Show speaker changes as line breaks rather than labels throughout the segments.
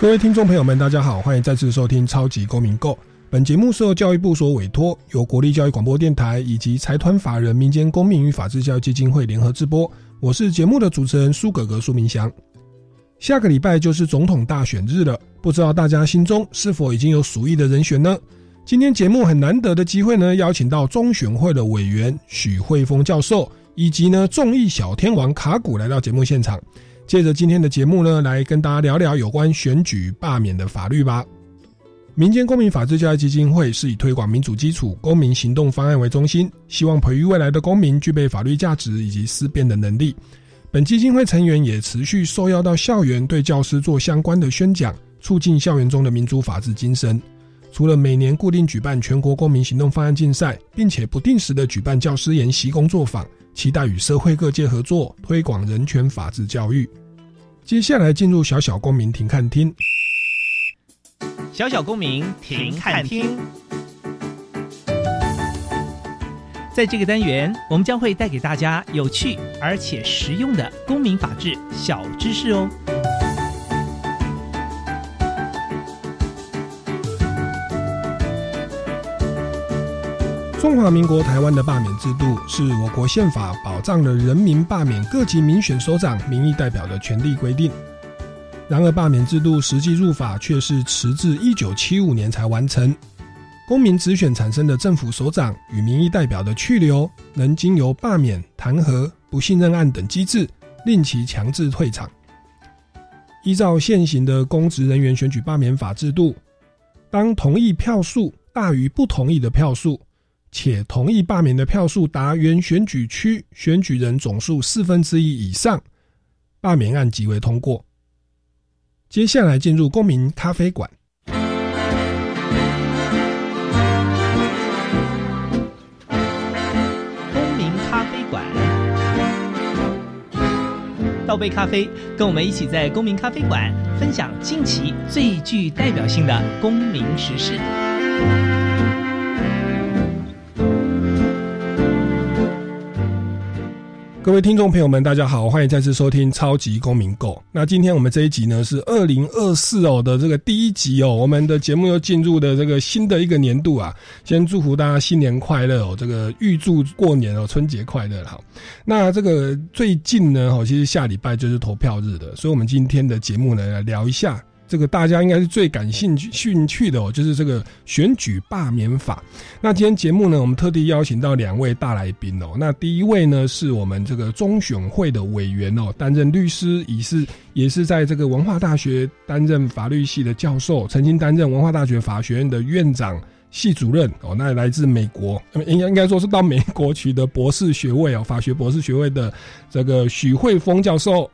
各位听众朋友们，大家好，欢迎再次收听《超级公民购》。本节目是由教育部所委托，由国立教育广播电台以及财团法人民间公民与法治教育基金会联合制播。我是节目的主持人苏格格苏明祥。下个礼拜就是总统大选日了，不知道大家心中是否已经有属意的人选呢？今天节目很难得的机会呢，邀请到中选会的委员许慧峰教授，以及呢众议小天王卡古来到节目现场。借着今天的节目呢，来跟大家聊聊有关选举罢免的法律吧。民间公民法治教育基金会是以推广民主基础公民行动方案为中心，希望培育未来的公民具备法律价值以及思辨的能力。本基金会成员也持续受邀到校园，对教师做相关的宣讲，促进校园中的民主法治精神。除了每年固定举办全国公民行动方案竞赛，并且不定时的举办教师研习工作坊。期待与社会各界合作，推广人权法治教育。接下来进入小小公民庭看厅。
小小公民庭看厅，在这个单元，我们将会带给大家有趣而且实用的公民法治小知识哦。
中华民国台湾的罢免制度是我国宪法保障了人民罢免各级民选首长、民意代表的权利规定。然而，罢免制度实际入法却是迟至一九七五年才完成。公民直选产生的政府首长与民意代表的去留，能经由罢免、弹劾、不信任案等机制，令其强制退场。依照现行的公职人员选举罢免法制度，当同意票数大于不同意的票数。且同意罢免的票数达原选举区选举人总数四分之一以上，罢免案即为通过。接下来进入公民咖啡馆。
公民咖啡馆，倒杯咖啡，跟我们一起在公民咖啡馆分享近期最具代表性的公民时事。
各位听众朋友们，大家好，欢迎再次收听《超级公民购》。那今天我们这一集呢是二零二四哦的这个第一集哦，我们的节目又进入的这个新的一个年度啊。先祝福大家新年快乐哦，这个预祝过年哦，春节快乐好。那这个最近呢，哦，其实下礼拜就是投票日的，所以我们今天的节目呢来聊一下。这个大家应该是最感兴趣兴趣的哦，就是这个选举罢免法。那今天节目呢，我们特地邀请到两位大来宾哦。那第一位呢，是我们这个中选会的委员哦，担任律师，已是也是在这个文化大学担任法律系的教授，曾经担任文化大学法学院的院长、系主任哦。那来自美国，应该应该说是到美国取得博士学位哦，法学博士学位的这个许慧峰教授。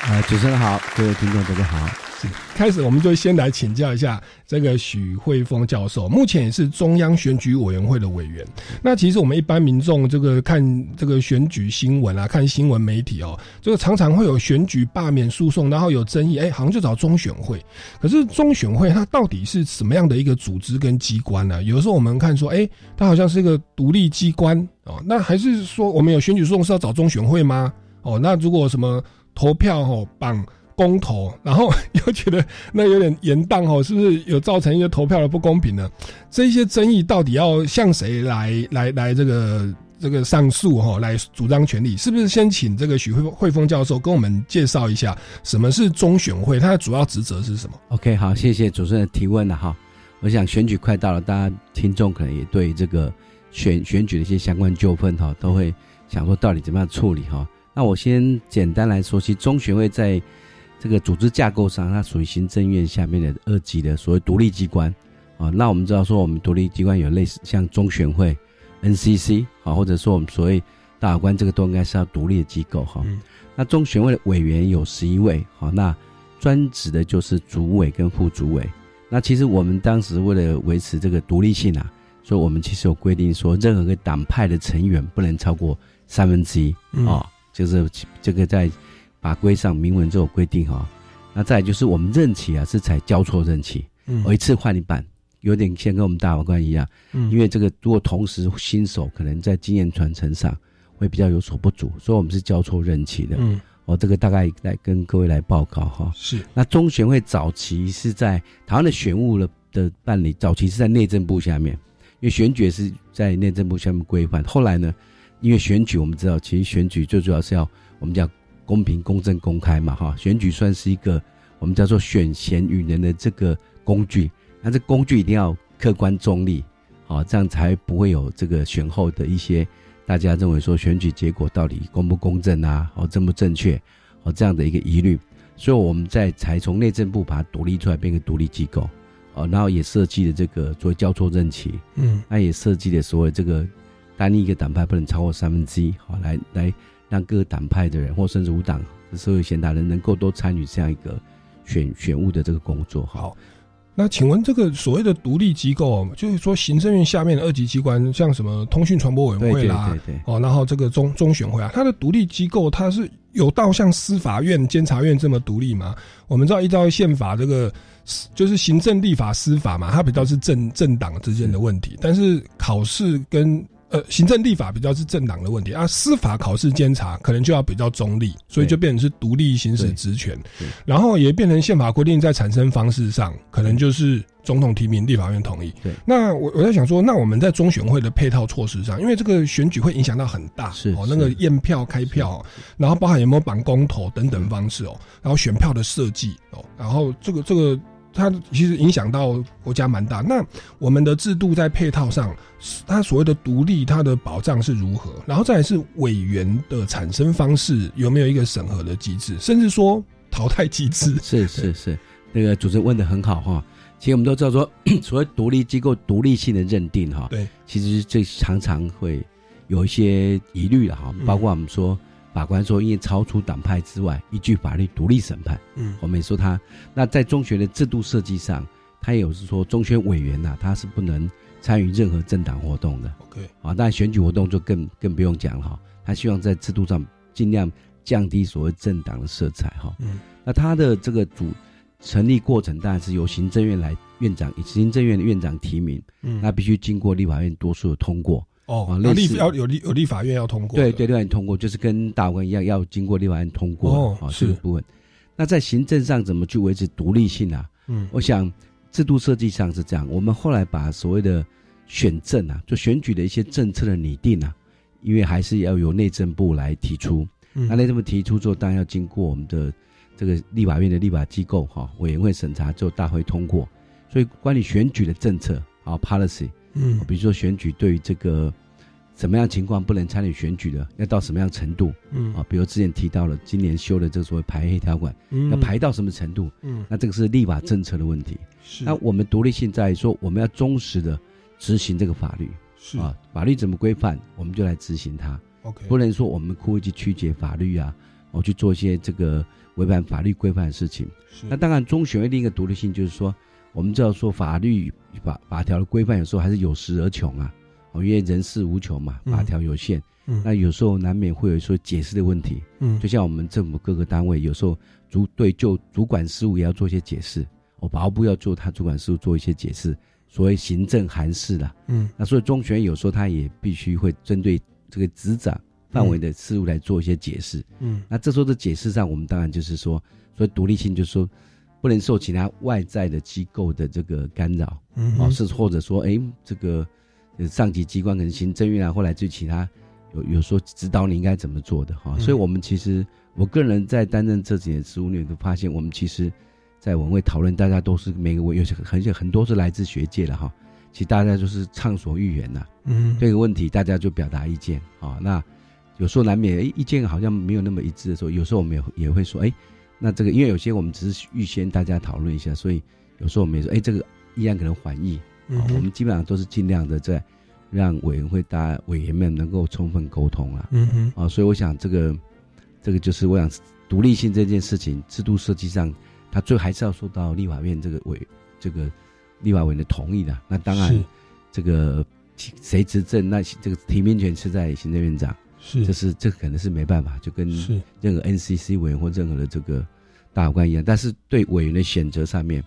啊，主持人好，各位听众大家好。
开始，我们就先来请教一下这个许慧峰教授，目前也是中央选举委员会的委员。那其实我们一般民众这个看这个选举新闻啊，看新闻媒体哦，这个常常会有选举罢免诉讼，然后有争议，哎，好像就找中选会。可是中选会它到底是什么样的一个组织跟机关呢？有时候我们看说，哎，它好像是一个独立机关哦，那还是说我们有选举诉讼是要找中选会吗？哦，那如果什么投票哦绑？公投，然后 又觉得那有点严荡哦，是不是有造成一些投票的不公平呢？这些争议到底要向谁来来来这个这个上诉哈，来主张权利？是不是先请这个许慧慧峰教授跟我们介绍一下什么是中选会，它的主要职责是什么
？OK，好，谢谢主持人提问了哈。我想选举快到了，大家听众可能也对这个选选举的一些相关纠纷哈，都会想说到底怎么样处理哈。那我先简单来说，其实中选会在这个组织架构上，它属于行政院下面的二级的所谓独立机关啊。那我们知道说，我们独立机关有类似像中选会、NCC 啊，或者说我们所谓大法官，这个都应该是要独立的机构哈。那中选会的委员有十一位，好，那专职的就是主委跟副主委。那其实我们当时为了维持这个独立性啊，所以我们其实有规定说，任何个党派的成员不能超过三分之一啊，就是这个在法规上明文就有规定哈。那再就是我们任期啊是采交错任期，我一次换一半，有点像跟我们大法官一样，因为这个如果同时新手可能在经验传承上会比较有所不足，所以我们是交错任期的。嗯，我这个大概来跟各位来报告哈。
是，
那中选会早期是在台湾的选务的的办理，早期是在内政部下面，因为选举是在内政部下面规范。后来呢，因为选举我们知道，其实选举最主要是要我们叫。公平、公正、公开嘛，哈，选举算是一个我们叫做选贤与能的这个工具，那这工具一定要客观中立，好，这样才不会有这个选后的一些大家认为说选举结果到底公不公正啊，哦，正不正确，哦，这样的一个疑虑，所以我们在才从内政部把它独立出来，变成独立机构，哦，然后也设计了这个作为交错任期，嗯，那也设计了所谓这个单一一个党派不能超过三分之一，好，来来。让各个党派的人，或甚至无党的社会贤达人，能够多参与这样一个选选务的这个工作。
好，那请问这个所谓的独立机构，就是说行政院下面的二级机关，像什么通讯传播委员会啦，哦，然后这个中中选会啊，它的独立机构，它是有到像司法院、监察院这么独立吗？我们知道依照宪法，这个就是行政、立法、司法嘛，它比较是政政党之间的问题，但是考试跟呃，行政立法比较是政党的问题啊，司法考试监察可能就要比较中立，所以就变成是独立行使职权，然后也变成宪法规定在产生方式上，可能就是总统提名，立法院同意。
对，
那我我在想说，那我们在中选会的配套措施上，因为这个选举会影响到很大，
是
哦，那个验票、开票，然后包含有没有绑公投等等方式哦，然后选票的设计哦，然后这个这个。它其实影响到国家蛮大。那我们的制度在配套上，它所谓的独立，它的保障是如何？然后再来是委员的产生方式有没有一个审核的机制，甚至说淘汰机制？
是是是，那个主持人问的很好哈。其实我们都知道说，所谓独立机构独立性的认定哈，
对，
其实这常常会有一些疑虑的哈，包括我们说。法官说，因为超出党派之外，依据法律独立审判。嗯，我们也说他那在中学的制度设计上，他也有是说中学委员呐，他是不能参与任何政党活动的。
OK，
啊，但选举活动就更更不用讲了哈。他希望在制度上尽量降低所谓政党的色彩哈。嗯，那他的这个组成立过程当然是由行政院来院长，以行政院的院长提名。嗯，那必须经过立法院多数的通过。
哦，立要有立有立法院要通过，
对对，立法院通过就是跟大官一样，要经过立法院通过啊，这个部分。那在行政上怎么去维持独立性啊？嗯，我想制度设计上是这样。我们后来把所谓的选政啊，就选举的一些政策的拟定啊，因为还是要由内政部来提出。那内政部提出之后，当然要经过我们的这个立法院的立法机构哈委员会审查之后，大会通过。所以关于选举的政策啊，policy。嗯，比如说选举对于这个什么样情况不能参与选举的，要到什么样程度？嗯啊，比如之前提到了今年修的这个所谓排黑条款，嗯要排到什么程度？嗯，那这个是立法政策的问题。
是，
那我们独立性在于说，我们要忠实的执行这个法律。
是
啊，法律怎么规范，我们就来执行它。
OK，
不能说我们故意去曲解法律啊，我去做一些这个违反法律规范的事情。
是，
那当然，中选会另一个独立性就是说。我们知道说法律法法条的规范有时候还是有时而穷啊，哦，因为人事无穷嘛，法条有限，嗯，那有时候难免会有说解释的问题，嗯，就像我们政府各个单位有时候主对就主管事务也要做一些解释，哦，法务部要做他主管事务做一些解释，所谓行政函释啦，嗯，那所以中学有时候他也必须会针对这个执掌范围的事务来做一些解释，嗯，那这时候的解释上，我们当然就是说，所以独立性就是说。不能受其他外在的机构的这个干扰，嗯哦，是或者说，哎，这个上级机关可能行政院啊，或来自其他有有说指导你应该怎么做的哈。所以，我们其实我个人在担任这几年职务你，都发现我们其实，在文会讨论，大家都是每个委有些很很多是来自学界的哈。其实大家就是畅所欲言呐，嗯，这个问题大家就表达意见啊。那有时候难免意见好像没有那么一致的时候，有时候我们也也会说，哎。那这个，因为有些我们只是预先大家讨论一下，所以有时候我们也说，哎，这个依然可能缓议。嗯，我们基本上都是尽量的在让委员会大委员们能够充分沟通啊。嗯哼。啊，所以我想这个，这个就是我想独立性这件事情，制度设计上它最还是要受到立法院这个委这个立法委员的同意的。那当然，这个谁执政，那这个提名权是在行政院长，
是
这是这可能是没办法，就跟
是
任何 NCC 委员或任何的这个大法官一样。但是对委员的选择上面，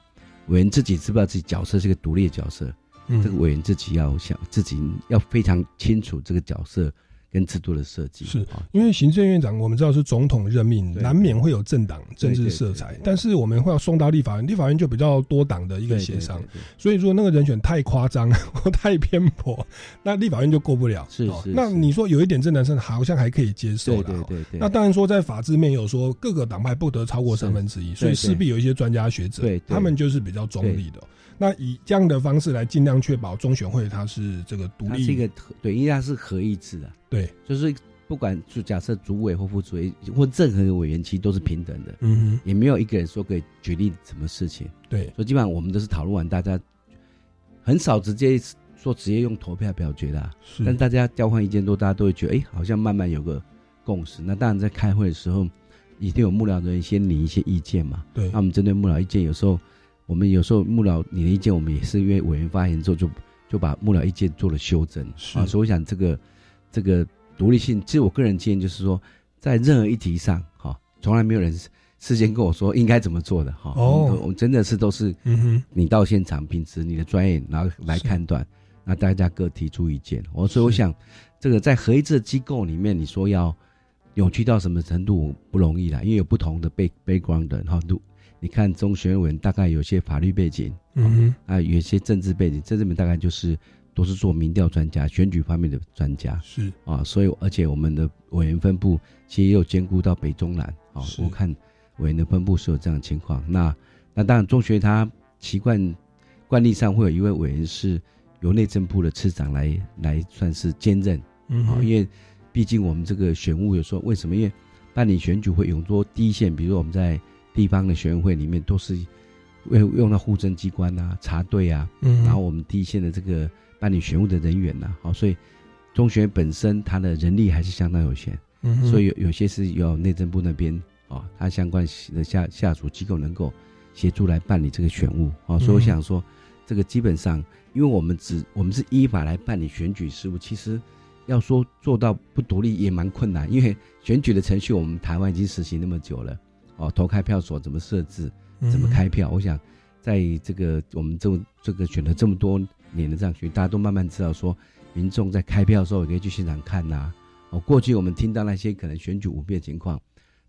委员自己知不知道自己角色是个独立的角色？
嗯
这个委员自己要想自己要非常清楚这个角色跟制度的设计。
是
啊，
因为行政院长我们知道是总统任命，
对
难免会有政党政治色彩但是我们会要送到立法院，立法院就比较多党的一个
对
协商，，所以如果那个人选太夸张 或太偏颇，那立法院就过不了。
是是是
那你说有一点政党色彩，好像还可以接受
对
的。
对对对，
那当然说，在法制面有说各个党派不得超过三分之一，所以势必有一些专家学者他们就是比较中立的。那以这样的方式来尽量确保中选会它是这个独立，
它是一个对，因为它是合议制的，
对，
就是不管就假设主委或副主委或任何一个委员，其实都是平等的，
嗯哼，
也没有一个人说可以决定什么事情。
对，
所以基本上我们都是讨论完，大家很少直接说直接用投票表决的啊、
是，
但大家交换意见多，大家都会觉得，哎，好像慢慢有个共识。那当然在开会的时候，一定有幕僚人员先拟一些意见嘛。
对。
那我们针对幕僚意见，有时候我们有时候幕僚你的意见，我们也是因为委员发言之后就就把幕僚意见做了修正
是
啊。所以我想这个这个独立性，其实我个人建议就是说，在任何议题上，哈、从来没有人事先跟我说应该怎么做的哈。
哦
我们真的是都是
嗯哼，
你到现场，凭持你的专业，然后来
是
判断，那大家各提出意见。我所以我想，这个在合一制的机构里面，你说要扭曲到什么程度不容易啦，因为有不同的背 background 的哈。如你看中学文大概有些法律背景
嗯哼，
啊，有些政治背景，政治面大概就是都是做民调专家、选举方面的专家
是
啊。所以而且我们的委员分布其实也有兼顾到北中南啊。我看委员的分布是有这样的情况。那那当然中学他习惯惯例上会有一位委员是由内政部的次长来来算是兼任啊，
嗯哼，
因为毕竟我们这个选务有时候为什么？因为办理选举会用作第一线，比如说我们在地方的选委会里面都是用用到户政机关啊、查队啊，
嗯，
然后我们第一线的这个办理选务的人员呐、好，所以中学本身它的人力还是相当有限，
嗯，
所以有有些是由内政部那边啊，它相关的下下属机构能够协助来办理这个选务啊，所以我
嗯
想说，这个基本上，因为我们只我们是依法来办理选举事务，其实要说做到不独立也蛮困难，因为选举的程序我们台湾已经实行那么久了，哦，投开票所怎么设置，怎么开票，我想在这个我们这这个选了这么多年的这样选，大家都慢慢知道说，民众在开票的时候也可以去现场看呐、哦，过去我们听到那些可能选举舞弊的情况，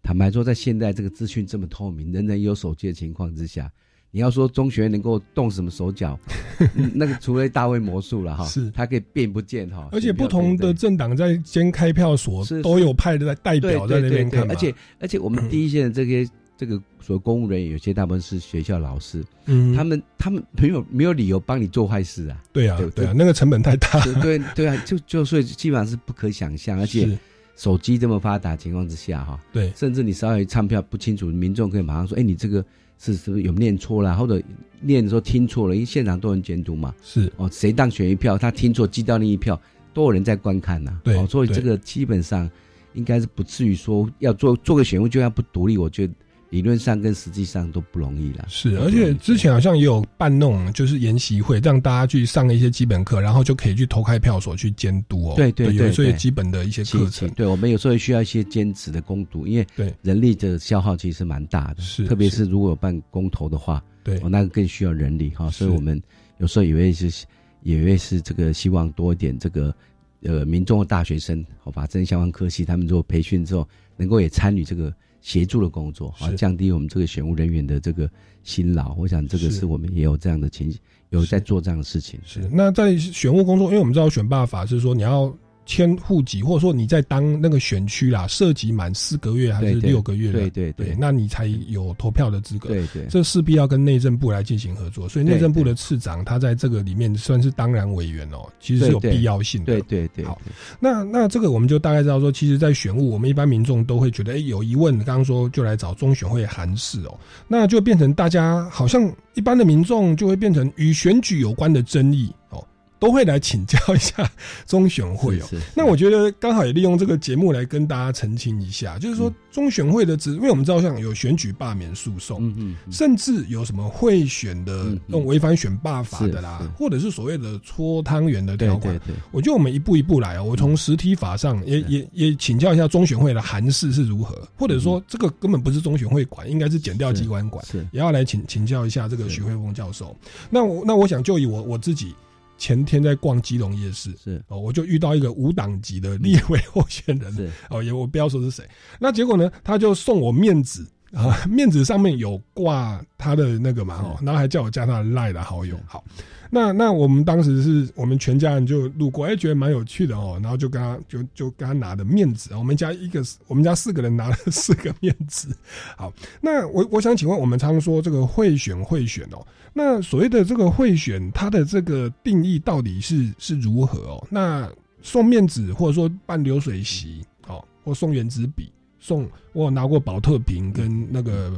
坦白说，在现在这个资讯这么透明，人人有手机的情况之下，你要说中学能够动什么手脚，嗯那个除非大卫魔术了哈，
是。
它可以变不见哈，
而且不同的政党在先开票所
是
都有派的代
对
表在那边看嘛，
而且而且我们第一线的这些这个所谓公务人员，有些大部分是学校老师，
嗯，
他们他们没有没有理由帮你做坏事啊，
对啊
对
对。啊，那个成本太大，
对对对啊，就就所以基本上是不可想象，而且手机这么发达情况之下哈，
对。
甚至你稍微唱票不清楚，民众可以马上说，哎，你这个是是不是有念错啦，或者念的时候听错了，因为现场都能监督嘛，
是。
哦，谁当选一票，他听错记到另一票，都有人在观看呐、
对
哦，所以这个基本上应该是不至于说要做做个选务就要不独立，我觉得理论上跟实际上都不容易啦。
是，而且之前好像也有办那种就是研习会，让大家去上一些基本课，然后就可以去投开票所去监督哦。
对对对
有一些
对
基本的一些
其
课程。
其对我们有时候需要一些兼职的攻读，因为
对
人力的消耗其实是蛮大的，
是
特别
是
是如果有办公投的话，
对
哦，那个更需要人力哈，所以我们有时候也会是也会是这个希望多一点这个呃民众的大学生，好吧这些相关科系他们做培训之后，能够也参与这个协助的工作，啊，降低我们这个选务人员的这个辛劳。我想这个
是
是我们也有这样的情，有在做这样的事情。
是，那在选务工作，因为我们知道选办法是说你要迁户籍，或者说你在当那个选区啦，涉及满四个月还是六个月的，
对对对
那你才有投票的资格。
对对。
这势必要跟内政部来进行合作，所以内政部的次长他在这个里面算是当然委员哦，其实是有必要性的。
对对对，
好那那这个我们就大概知道说，其实，在选务，我们一般民众都会觉得，哎、有疑问，刚刚说就来找中选会函示哦，那就变成大家好像一般的民众就会变成与选举有关的争议哦，都会来请教一下中选会哦。那我觉得刚好也利用这个节目来跟大家澄清一下，就是说中选会的职，因为我们知道像有选举罢免诉讼，
嗯嗯嗯。
甚至有什么贿选的
嗯嗯
那种违反选罢法的啦或者是所谓的搓汤圆的
对
条款我觉得我们一步一步来哦，我从实体法上也也也请教一下中选会的函释是如何，或者说这个根本不是中选会管，应该是检调机关管，
是。
也要来请请教一下这个
是。
许慧峰教授。那我那我想就以我我自己前天在逛基隆夜市
是
哦，我就遇到一个无党籍的立委候选人，
是
哦，也我不要说是谁。那结果呢，他就送我面子啊，面子上面有挂他的那个嘛哦，然后还叫我加他的赖的好友。好，那那我们当时是我们全家人就路过，哎，觉得蛮有趣的哦，然后就跟他就就跟他拿的面子，我们家一个我们家四个人拿了四个面子。好，那我我想请问，我们常说这个贿选贿选哦，那所谓的这个贿选，它的这个定义到底是是如何哦？那送面子或者说办流水席哦，或送原子笔，送我有拿过保特瓶跟那个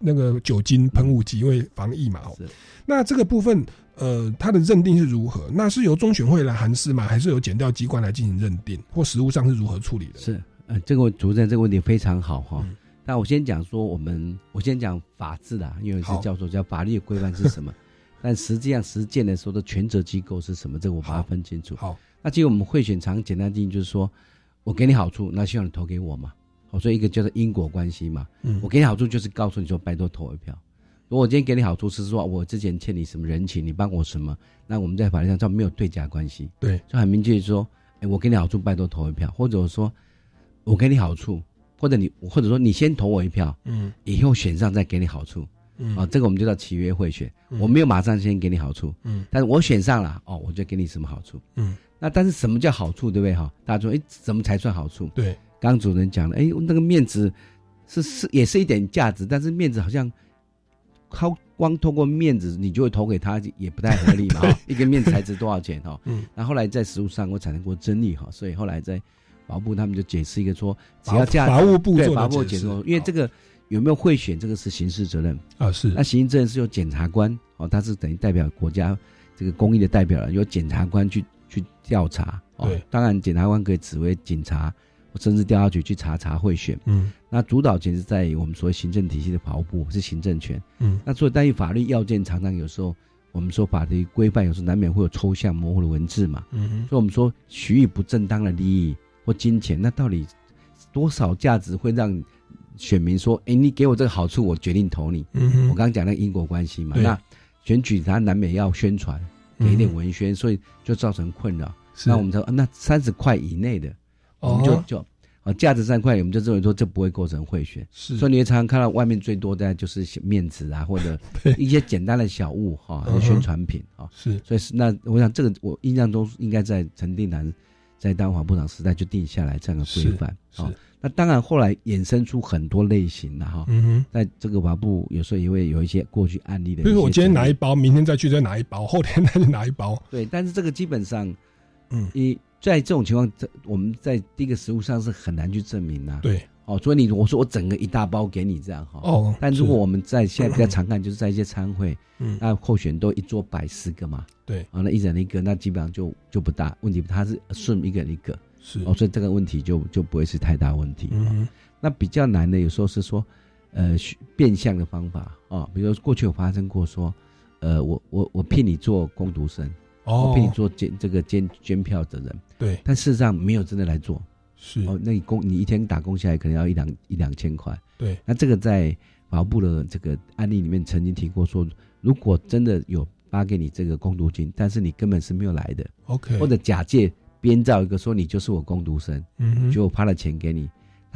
那个酒精喷雾剂，因为防疫嘛哦
是。
那这个部分呃，它的认定是如何？那是由中选会来函释吗？还是由检调机关来进行认定？或实务上是如何处理的？
是，呃，这个主任这个问题非常好哈。
嗯
那我先讲说，我们我先讲法治啦，因为是
好
教授叫法律规范是什么，但实际上实践的时候的权责机构是什么，这个我把它分清楚。
好，
那其实我们会选常简单定义就是说，我给你好处，那希望你投给我嘛。好，所以一个叫做因果关系嘛。
嗯
我给你好处就是告诉你说，拜托投一票。如果我今天给你好处是说我之前欠你什么人情，你帮我什么，那我们在法律上叫没有对价关系。
对，
就很明确说，哎，我给你好处，拜托投一票，或者说，我给你好处，或者你或者说你先投我一票，
嗯
以后选上再给你好处
嗯
啊，这个我们就叫契约贿选。
嗯
我没有马上先给你好处，
嗯
但是我选上了哦，我就给你什么好处。
嗯，
那但是什么叫好处，对不对哈？大家说，哎，怎么才算好处？
对，
刚刚主任讲了，哎，那个面子是是也是一点价值，但是面子好像靠光通过面子你就会投给他，也不太合理嘛。哈一个面子才值多少钱哈？
嗯，
那后来在实务上我产生过争议哈，所以后来在法务部他们就解释一个说，只要价值
法务部做
对法务部解说，因为这个有没有贿选，这个是刑事责任，
啊是
那刑事责任是由检察官哦，他是等于代表国家这个公益的代表人，由检察官去去调查。哦
对，
当然检察官可以指挥警察或甚至调查局去查查贿选。
嗯
那主导权是在于我们所谓行政体系的法务部，是行政权。
嗯
那所以，但于法律要件常常有时候我们说法律规范，有时候难免会有抽象模糊的文字嘛。
嗯
所以我们说许予不正当的利益或金钱，那到底多少价值会让选民说，哎，你给我这个好处，我决定投你？
嗯
我刚刚讲那个因果关系嘛，那选举它难免要宣传，给一点文宣，所以就造成困扰。那我们说，啊那三十块以内的，我们就
哦
就啊价值三块，我们就认为说这不会构成贿选。
是
所以你也常常看到外面最多的就是面子啊，或者 一些简单的小物哈，宣传品啊。
是
所以是那我想这个我印象中应该在陈定南在当华部长时代就定下来这样的规范
是
啊。那当然后来衍生出很多类型了哈，
嗯哼。
在这个华部有时候也会有一些过去案例的。
比如说我今天拿一包，明天再去再拿一包，后天再去拿一包。
对，但是这个基本上，
嗯，
你在这种情况，这我们在第一个食物上是很难去证明呐、
对，
哦，所以你我说我整个一大包给你这样哈。
哦
但如果我们在现在比较常看，就是在一些餐会，
嗯，
那候选都一桌摆十个嘛，
对，
啊，那一人一个，那基本上就就不大问题，他是顺一个人一个，
是，
哦，所以这个问题就就不会是太大问题。
嗯哼，
那比较难的有时候是说，呃，变相的方法啊、比如说过去有发生过说，呃，我我我聘你做工读生，
哦
我骗你做捐这个捐捐票的人，
对，
但事实上没有真的来做。
是，
哦，那你工你一天打工下来可能要一两一两千块。
对，
那这个在法务部的这个案例里面曾经提过说，如果真的有发给你这个工读金，但是你根本是没有来的
，OK，
或者假借编造一个说你就是我工读生，
嗯哼，
就发了钱给你，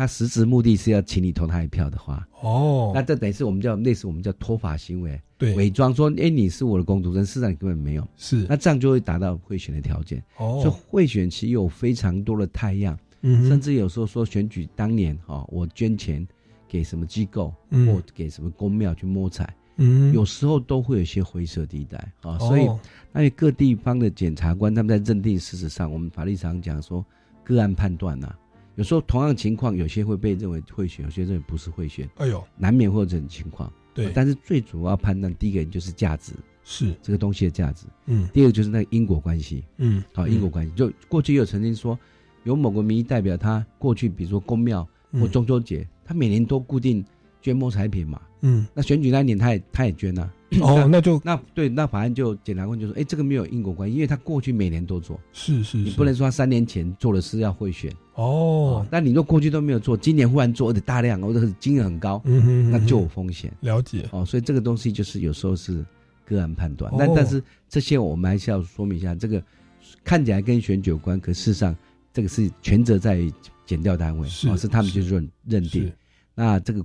他实质目的是要请你投他一票的话，
哦，
那这等于是我们叫类似我们叫脱法行为，
对，
伪装说哎你是我的工读生，事实上你根本没有，
是，
那这样就会达到贿选的条件。哦。所以
哦，
贿选其实有非常多的太样。
嗯，
甚至有时候说选举当年哈、哦，我捐钱给什么机构，
嗯。
或给什么公庙去摸彩，
嗯，
有时候都会有一些灰色地带啊、
哦，
所以，那各地方的检察官他们在认定事实上，我们法律上讲说个案判断呐、有时候同样情况，有些会被认为贿选，有些认为不是贿选，
哎呦，
难免会有这种情况。
对，
但是最主要判断第一个就是价值，
是。
这个东西的价值。
嗯。
第二个就是那个因果关系，
嗯，
好、因果关系。就过去有曾经说，有某个民意代表，他过去比如说公庙或
嗯
中秋节，他每年都固定捐摸彩品嘛。
嗯。
那选举那一年他也他也捐呐、
哦，那就
那对，那法案就检察官就说，哎，这个没有因果关系，因为他过去每年都做，
是是是
你不能说他三年前做的事要贿选
哦，
但你若过去都没有做，今年忽然做，而且大量，或者是金额很高，
嗯哼，
那就有
嗯
风险
了解
哦。所以这个东西就是有时候是个案判断，
哦
但但是这些我们还是要说明一下，这个看起来跟选举有关，可事实上这个是全责在于检调单位，
是
哦，是他们去认认定。那这个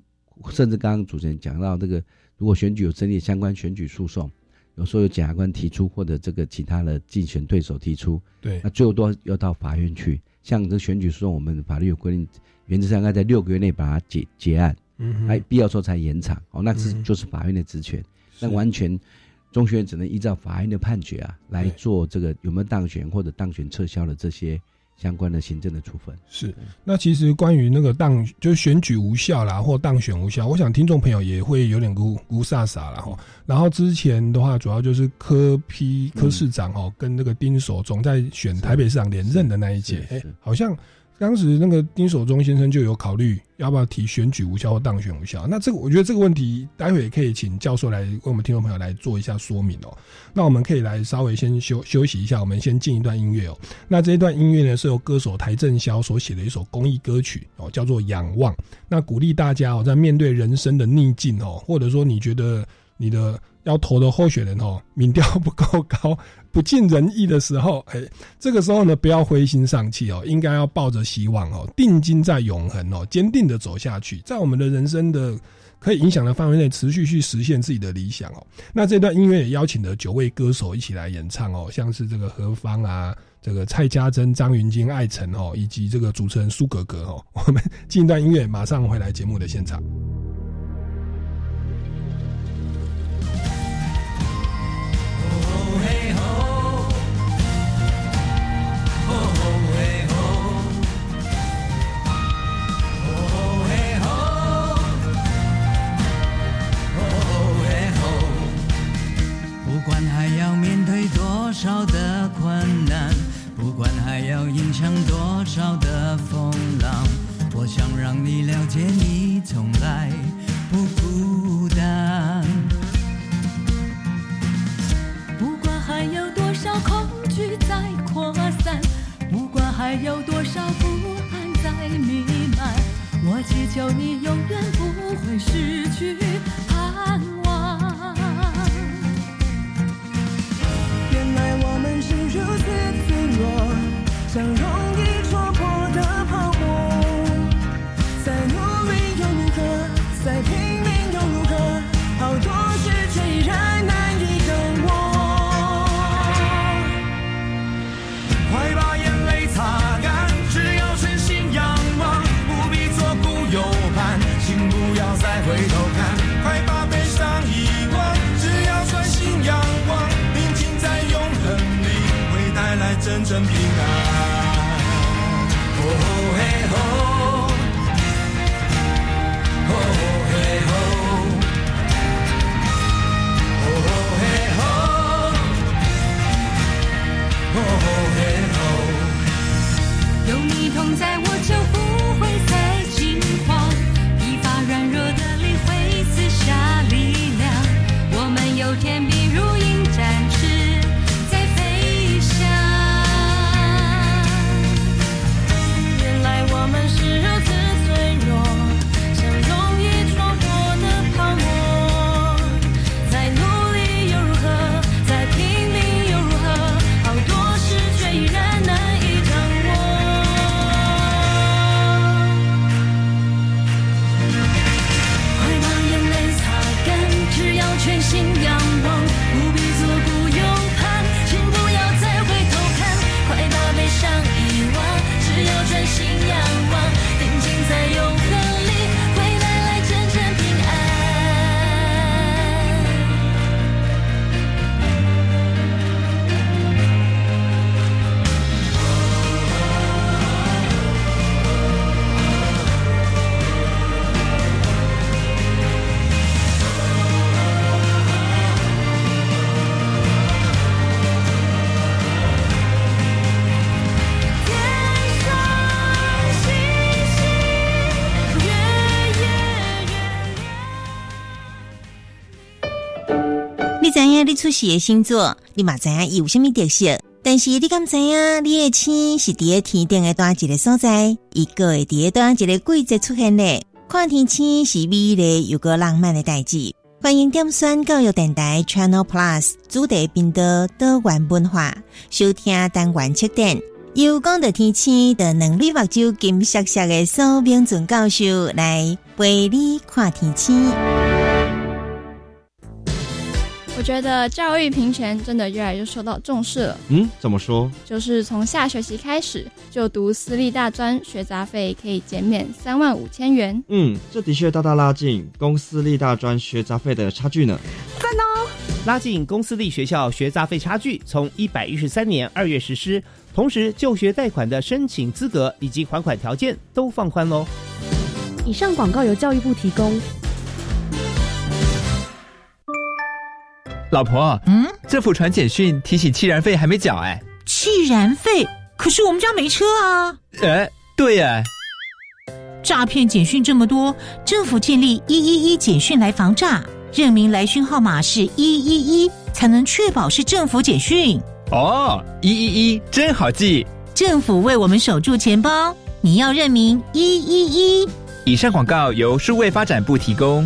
甚至刚刚主持人讲到这个，如果选举有争议，相关选举诉讼，有时候有检察官提出，或者这个其他的竞选对手提出，
对。
那最后都要到法院去。像这个选举诉讼，我们法律有规定，原则上要在六个月内把它结结案，
嗯哼。
还必要时候才延长。哦，那是
嗯
就是法院的职权，那完全中学院只能依照法院的判决啊来做这个有没有当选或者当选撤销的这些相关的行政的处分。
是，那其实关于那个当就是选举无效啦，或当选无效，我想听众朋友也会有点估估飒飒了哈。然后之前的话，主要就是柯批柯市长哦，跟那个丁守中在选台北市长连任的那一届，哎好像当时那个丁守中先生就有考虑要不要提选举无效或当选无效。那这个我觉得这个问题，待会也可以请教授来为我们听众朋友来做一下说明哦。那我们可以来稍微先休休息一下，我们先进一段音乐哦。那这一段音乐呢，是由歌手邰正宵所写的一首公益歌曲哦，叫做《仰望》。那鼓励大家哦，在面对人生的逆境哦，或者说你觉得你的要投的候选人哦，民调不够高、不尽人意的时候，哎，这个时候呢，不要灰心丧气哦，应该要抱着希望哦，定睛在永恒哦，坚定的走下去，在我们的人生的。可以影响的范围内，持续去实现自己的理想哦。那这段音乐也邀请了九位歌手一起来演唱哦，像是这个何方啊，这个蔡家珍、张云京、艾辰哦，以及这个主持人苏格格哦。我们进一段音乐，马上回来节目的现场。
多少的困难，不管还要迎向多少的风浪，我想让你了解，你从来不孤单。
不管还有多少恐惧在扩散，不管还有多少不安在弥漫，我祈求你永远你
出世的星座，你嘛知影伊有啥物特色，但是你敢知影你的星是伫咧天顶的单一个所在，伊个会伫咧单一个季节出现呢？看天星是美丽又个浪漫的代志。欢迎点选教育电台 Channel Plus 主题频道多元文化，收听单元测点。由讲到天星的能力目睭金闪闪的苏炳准教授来陪你看天气。
我觉得教育平权真的越来越受到重视了。
嗯，怎么说？
就是从下学期开始，就读私立大专学杂费可以减免三万五千元。
嗯，这的确大大拉近公私立大专学杂费的差距呢。
赞哦！拉近公私立学校学杂费差距，从一百一十三年二月实施，同时就学贷款的申请资格以及还款条件都放宽喽。
以上广告由教育部提供。
老婆，
嗯，
政府传简讯提醒气燃费还没缴哎。
气燃费？可是我们家没车啊。
哎，对呀。
诈骗简讯这么多，政府建立一一一简讯来防诈，认明来讯号码是一一一，才能确保是政府简讯。
哦，一一一真好记。
政府为我们守住钱包，你要认明一一一。
以上广告由数位发展部提供。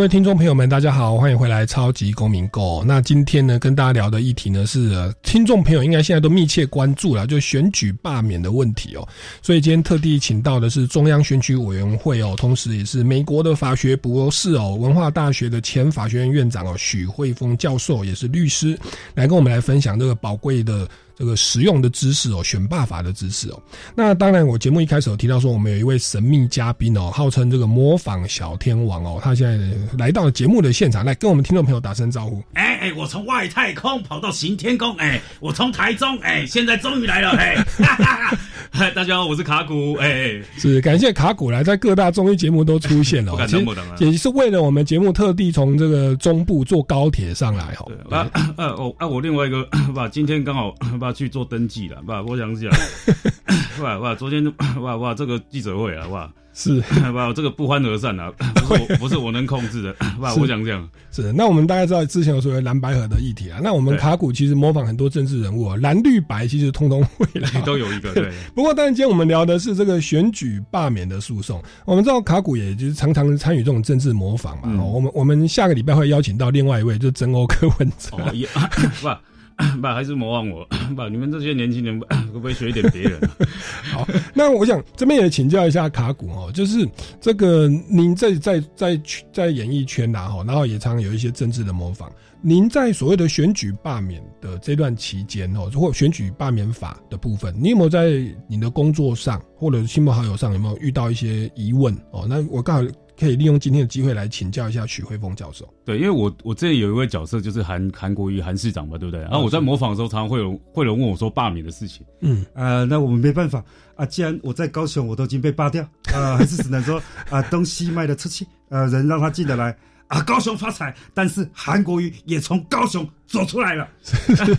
各位听众朋友们，大家好，欢迎回来《超级公民购》。那今天呢，跟大家聊的议题呢是，听众朋友应该现在都密切关注了，就选举罢免的问题哦。所以今天特地请到的是中央选举委员会哦，同时也是美国的法学博士哦，文化大学的前法学院院长哦，许慧峰教授也是律师，来跟我们来分享这个宝贵的。这个实用的知识哦，选霸法的知识哦。那当然，我节目一开始有提到说，我们有一位神秘嘉宾哦，号称这个模仿小天王哦，他现在来到节目的现场，来跟我们听众朋友打声招呼。
哎哎，我从外太空跑到行天宫，哎，我从台中，哎，现在终于来了，哎，
嗨，大家好，我是卡古，哎，
是感谢卡古来在各大综艺节目都出现了，
不敢当不当啊，
也是为了我们节目特地从这个中部坐高铁上来哦。
啊啊我啊我另外一个 爸今天刚好 把去做登记了，吧，我想讲，哇哇，昨天哇哇这个记者会啊，哇
是
哇这个不欢而散啊，不是我不是我能控制的，哇我想这样
是那我们大概知道之前有所谓蓝白河的议题啊，那我们卡古其实模仿很多政治人物，啊蓝绿白其实通通会 来，
都有一个对。
不过，但是今天我们聊的是这个选举罢免的诉讼。我们知道卡古也就是常常参与这种政治模仿嘛。
嗯、
我们我们下个礼拜会邀请到另外一位，就是真欧柯文哲。
哦，也不。不还是模仿我，不你们这些年轻人 可不可以学一点别人？
好，那我想这边也请教一下卡古哦，就是这个您在在在在演艺圈呐哈，然后也常有一些政治的模仿。您在所谓的选举罢免的这段期间哦，或选举罢免法的部分，你有没有在你的工作上或者亲朋好友上有没有遇到一些疑问哦？那我刚好。可以利用今天的机会来请教一下许慧峰教授。
对，因为我我这里有一位角色就是韩韩国瑜韩市长嘛，对不对？然后我在模仿的时候，常常会有会有人问我说罢免的事情。
嗯，
呃，那我们没办法啊，既然我在高雄我都已经被罢掉，啊，还是只能说啊，东西卖得出去，呃，人让他进得来啊，高雄发财。但是韩国瑜也从高雄走出来了。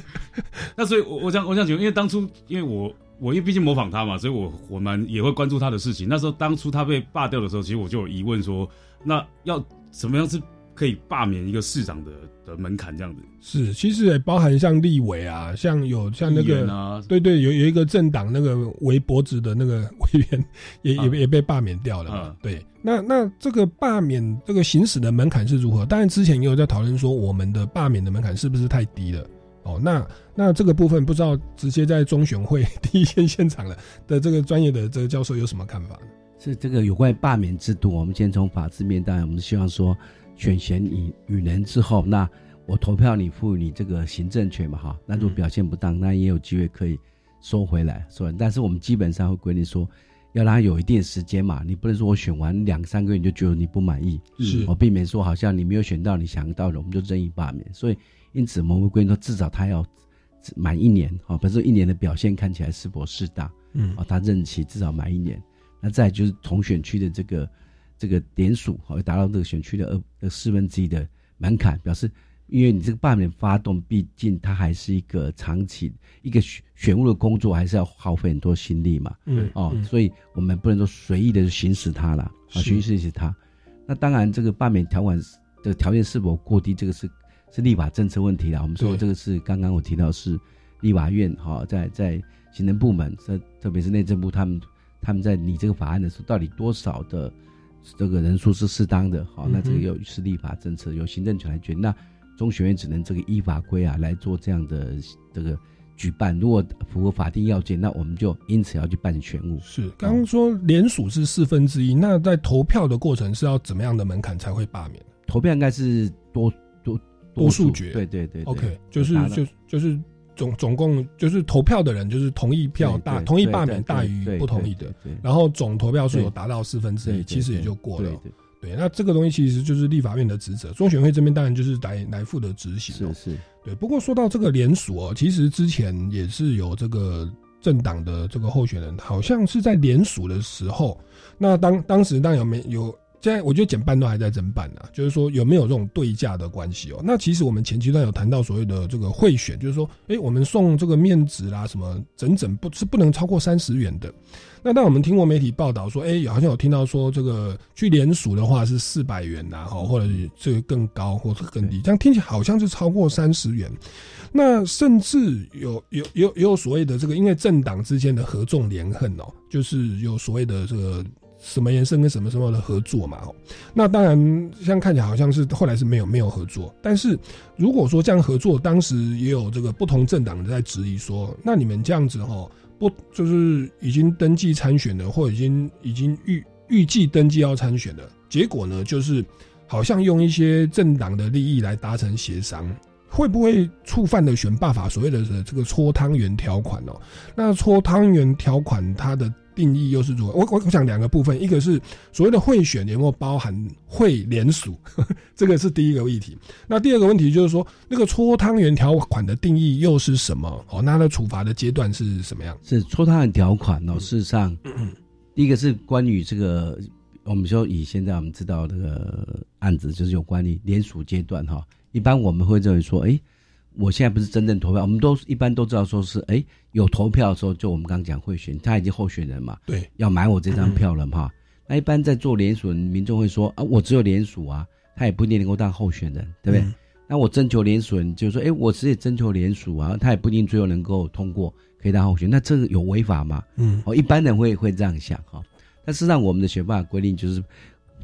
那所以，我我想我想请问，因为当初因为我。我因为毕竟模仿他嘛，所以我我们也会关注他的事情。那时候当初他被罢掉的时候，其实我就有疑问说，那要怎么样是可以罢免一个市长的的门槛这样子？
是，其实也包含像立委啊，像有像那个，
啊、
对对，有有一个政党那个围脖子的那个委员也也、啊、也被罢免掉了嘛。啊、对，那那这个罢免这个行使的门槛是如何？当然之前也有在讨论说，我们的罢免的门槛是不是太低了？哦，那那这个部分不知道直接在中选会 第一线现场了的这个专业的这个教授有什么看法呢？
是这个有关罢免制度，我们先从法制面，当然我们希望说选贤与与能之后，那我投票你赋予你这个行政权嘛哈，那如果表现不当，那也有机会可以收回来，收回来。但是我们基本上会规定说，要让他有一定时间嘛，你不能说我选完两三个月你就觉得你不满意，
是
我避免说好像你没有选到你想到的，我们就任意罢免。所以因此我们会规定说，至少他要满一年，哈，本身一年的表现看起来是否适当，
嗯
哦，他任期至少满一年。那再就是同选区的这个这个点数，好，达到这个选区的二呃四分之一的门槛，表示因为你这个罢免发动，毕竟它还是一个长期一个选选务的工作，还是要耗费很多心力嘛，
嗯
哦，
嗯
所以我们不能说随意的行使它了，啊，
是
随意行使它。那当然，这个罢免条款的条件是否过低，这个是是立法政策问题啦。我们说这个是刚刚我提到是立法院哈、在在行政部门，特特别是内政部他们他们在拟这个法案的时候，到底多少的这个人数是适当的？好、那这个又是立法政策，由行政权来决定。那中学院只能这个依法规啊来做这样的这个举办。如果符合法定要件，那我们就因此要去办选务。
是刚刚说联署是四分之一，那在投票的过程是要怎么样的门槛才会罢免？
投票应该是多多
多数决，
对对对对
OK，就是就就是总总共就是投票的人就是同意票大，同意罢免大于不同意的然后总投票数有达到四分之一，其实也就过了
对。
那这个东西其实就是立法院的职责，中选会这边当然就是来来负责执行、哦。
是是，
对。不过说到这个联署哦，其实之前也是有这个政党的这个候选人，好像是在联署的时候，那当当时当然有没有？现在我觉得减半都还在侦办啊，就是说有没有这种对价的关系哦？那其实我们前期段有谈到所谓的这个贿选，就是说，哎，我们送这个面纸啦，什么整整不是不能超过三十元的。那当我们听过媒体报道说，哎，好像有听到说这个去联署的话是四百元呐，哈，或者是这个更高或者更低，这样听起来好像是超过三十元。那甚至有有有也有所谓的这个，因为政党之间的合纵连横哦，就是有所谓的这个什么延伸跟什么什么的合作嘛哦。那当然，像看起来好像是后来是没有没有合作，但是如果说这样合作，当时也有这个不同政党的在质疑说，那你们这样子哦，不就是已经登记参选的，或已经已经预预计登记要参选的，结果呢，就是好像用一些政党的利益来达成协商。会不会触犯了选罢法所谓的这个搓汤圆条款哦？那搓汤圆条款它的定义又是如何？我我我想两个部分，一个是所谓的贿选有没有包含贿联署，这个是第一个议题。那第二个问题就是说，那个搓汤圆条款的定义又是什么？哦，那它的处罚的阶段是什么样？
是搓汤圆条款哦。事实上，第一个是关于这个，我们说以现在我们知道这个案子，就是有关于联署阶段哈。一般我们会认为说，哎，我现在不是真正投票，我们都一般都知道说是，哎，有投票的时候，就我们刚刚讲贿选，他已经候选人嘛，
对，
要买我这张票了嘛。那一般在做联署，民众会说啊，我只有联署啊，他也不一定能够当候选人，对不对？
嗯
那我征求联署人，就是说，哎，我只也征求联署啊，他也不一定最后能够通过，可以当候选。那这个有违法吗？
嗯
哦，一般人会会这样想哈。但事实上，我们的选法规定就是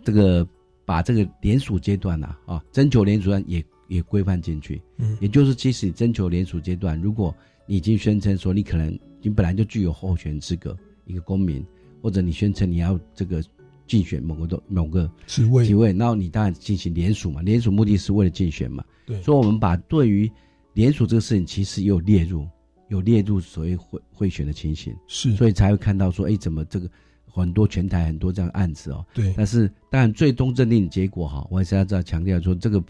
这个把这个联署阶段呐啊，征求联署人也也规范进去。
嗯
也就是，即使你征求联署阶段，如果你已经宣称说你可能你本来就具有候选资格，一个公民，或者你宣称你要这个竞选某个都某个
职位
职位，然后你当然进行联署嘛，联署目的是为了竞选嘛。
对
所以我们把对于联署这个事情，其实也有列入，有列入所谓贿贿选的情形，
是
所以才会看到说，哎，怎么这个很多全台很多这样的案子哦。
对
但是当然最终认定的结果哈，我还是要再强调说，这个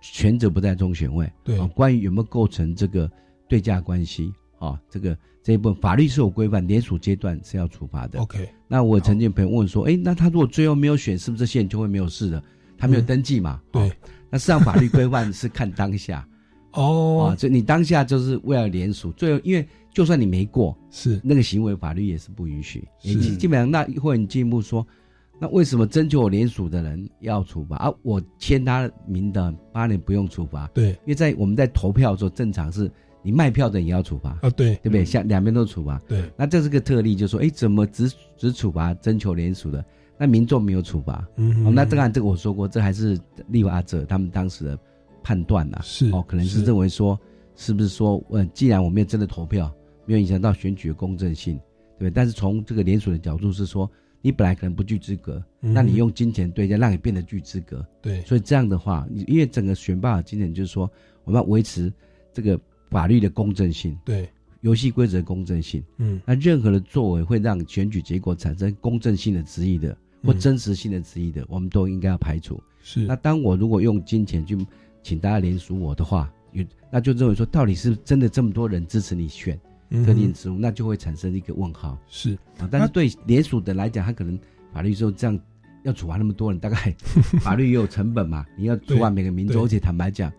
权责不在中选会。
对
啊，关于有没有构成这个对价关系啊，这个这一部分法律是有规范，联署阶段是要处罚的。
OK，
那我曾经有朋友问说，哎，那他如果最后没有选，是不是这些人就会没有事了？他没有登记嘛？
对
哦。那实际上法律规范是看当下。
哦
啊，就你当下就是为了联署，最后因为就算你没过，
是
那个行为法律也是不允许。也
是
基基本上那会很进一步说，那为什么征求我联署的人要处罚啊？我签他名的八年不用处罚？
对，
因为在我们在投票的时候，正常是你卖票的也要处罚
啊，对，
对不对？像两边都处罚。
对，
那这是个特例，就说，哎，怎么只只处罚征求联署的，那民众没有处罚？
嗯
哦，那当然这个我说过，这还是立法者他们当时的判断呐、
是
哦，可能是
是
认为说，是不是说，呃，既然我没有真的投票，没有影响到选举的公正性，对不对？但是从这个联署的角度是说，你本来可能不具资格，
嗯
那你用金钱对价，让你变得具资格。
对
所以这样的话，你因为整个选拔的精神就是说，我们要维持这个法律的公正性，
对
游戏规则的公正性。
嗯
那任何的作为会让选举结果产生公正性的质疑的，或
嗯
真实性的质疑的，我们都应该要排除。
是
那当我如果用金钱去请大家联署我的话，有那就认为说，到底是真的这么多人支持你选特定职务，那就会产生一个问号。
是。
啊，但是对联署的来讲，他可能法律说这样要处罚那么多人，大概法律也有成本嘛，你要处罚每个民众，而且坦白讲，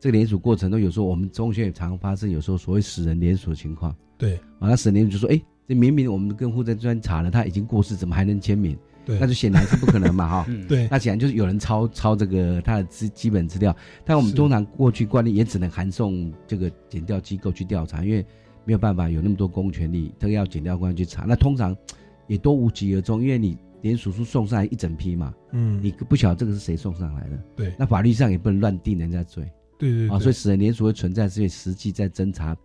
这个联署过程中，有时候我们中学也常发生，有时候所谓死人联署的情况。
对。
啊，那死人联署就说，哎，这明明我们跟户政专查了，他已经过世，怎么还能签名？
对。
那就显然是不可能嘛，哈、
嗯。对。
那显然就是有人抄抄这个他的资基本资料，但我们通常过去惯例也只能函送这个检调机构去调查，因为没有办法有那么多公权力，都要检调官去查。那通常也都无疾而终，因为你连署书送上来一整批嘛，
嗯。
你不晓得这个是谁送上来的，
对。
那法律上也不能乱定人家罪，
对，对对。
啊所以使得联署会存在，是因为实际在侦查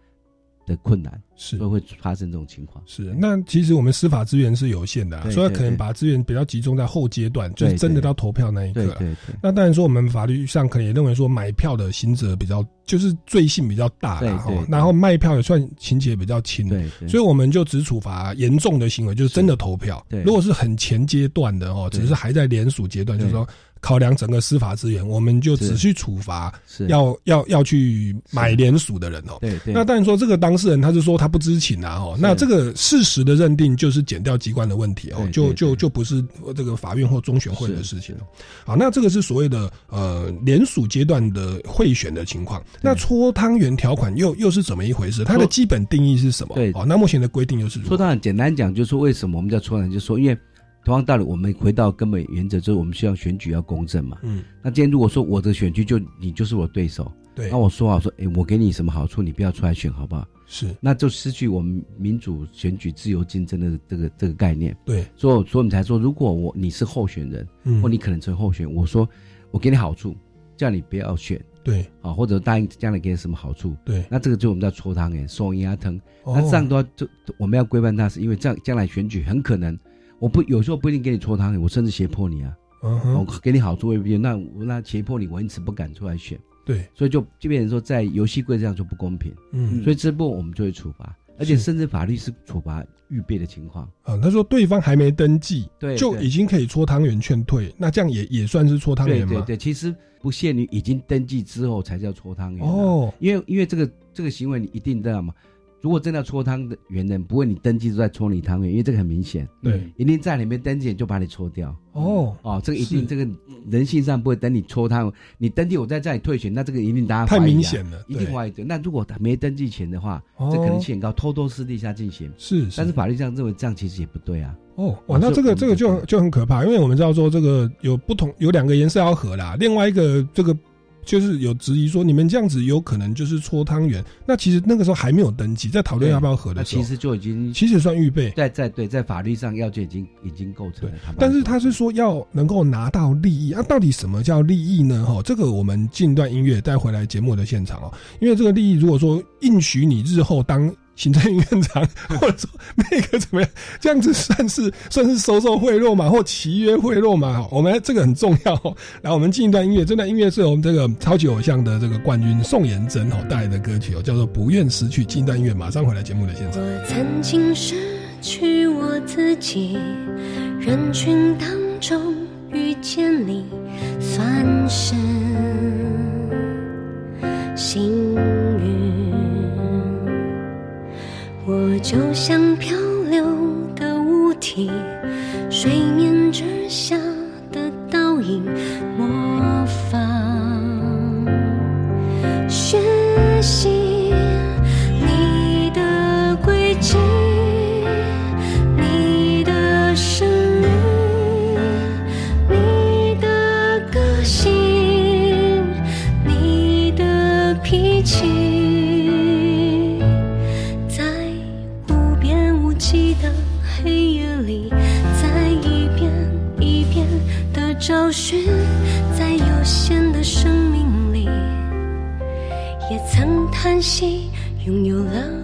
的困难，
是
所以会发生这种情况。
是，那其实我们司法资源是有限的、啊，所以可能把资源比较集中在后阶段，就是真的到投票那一刻、啊。
对对对
那当然说，我们法律上可能也认为说，买票的刑责比较就是罪性比较大然后卖票也算情节比较轻，所以我们就只处罚严重的行为，就是真的投票。
对
如果是很前阶段的哦，只是还在联署阶段，就是说考量整个司法资源，我们就只
是。
去处罚
是。
要要要去买联署的人哦。
对对。
那当然说这个当事人他是说他不知情啊哦，那这个事实的认定就是减掉机关的问题哦，就就就不是这个法院或中选会的事情了。好，那这个是所谓的呃联署阶段的贿选的情况。那搓汤圆条款又又是怎么一回事？它的基本定义是什么？
对。
哦，那目前的规定又是如何？
说当然简单讲，就是说为什么我们叫搓汤，就是说因为同样道理，我们回到根本原则，就是我们希望选举要公正嘛。
嗯，
那今天如果说我的选区就你就是我对手，
对
那我说好说，哎，我给你什么好处，你不要出来选，好不好？
是，
那就失去我们民主选举自由竞争的这个这个概念。
对，
所以所以我们才说，如果我你是候选人，
嗯
或你可能成为候选人，我说我给你好处，叫你不要选。
对，
啊，或者答应将来给你什么好处，
对
那这个就我们叫搓汤圆、送鸭汤。
哦
那这样的话，就我们要规范它，是因为这样将来选举很可能，我不有时候不一定给你搓汤圆，我甚至胁迫你啊，我给你好处未必，那那胁迫你，我因此不敢出来选，
对，
所以就就变成说在游戏规则上就不公平，
嗯
所以这部分我们就会处罚，而且甚至法律是处罚预备的情况，
啊，他说对方还没登记，
对对
就已经可以搓汤圆劝退，那这样也也算是搓汤圆吗？
对对对，其实不限于已经登记之后才叫搓汤圆啊
哦，
因为因为这个这个行为你一定知道嘛。如果真的要搓汤的圆人，不会你登记都在搓你汤圆，因为这个很明显，
对，
一定在里面登记就把你搓掉。
哦
哦，这个一定这个人性上不会等你搓汤，你登记我在这里退选，那这个一定大家
太明显了
一定
对
怀疑的。那如果他没登记前的话，
哦
这可能性很高，偷偷私底下进行。
是，
但是法律上认为这样其实也不对啊。
哦，哇，那这个这个就就很可怕，因为我们知道说这个有不同有两个颜色要合啦，另外一个这个就是有质疑说你们这样子有可能就是搓汤圆，那其实那个时候还没有登记，在讨论要不要合的时候，
其实就已经
其实算预备，
在在对在法律上要件已经已经构成了。
但是他是说要能够拿到利益啊，到底什么叫利益呢？哈，这个我们进段音乐带回来节目的现场哦，因为这个利益如果说应许你日后当行政院长，或者说那个怎么样，这样子算是算是收受贿赂嘛，或契约贿赂嘛？我们这个很重要哦。来，我们进一段音乐，这段音乐是我们这个超级偶像的这个冠军宋妍珍哦带来的歌曲哦，叫做《不愿失去》。进一段音乐，马上回来节目的现场。
我曾经失去我自己，人群当中遇见你，算是幸我就像漂流的物体，水面之下的倒影，魔法拥有了。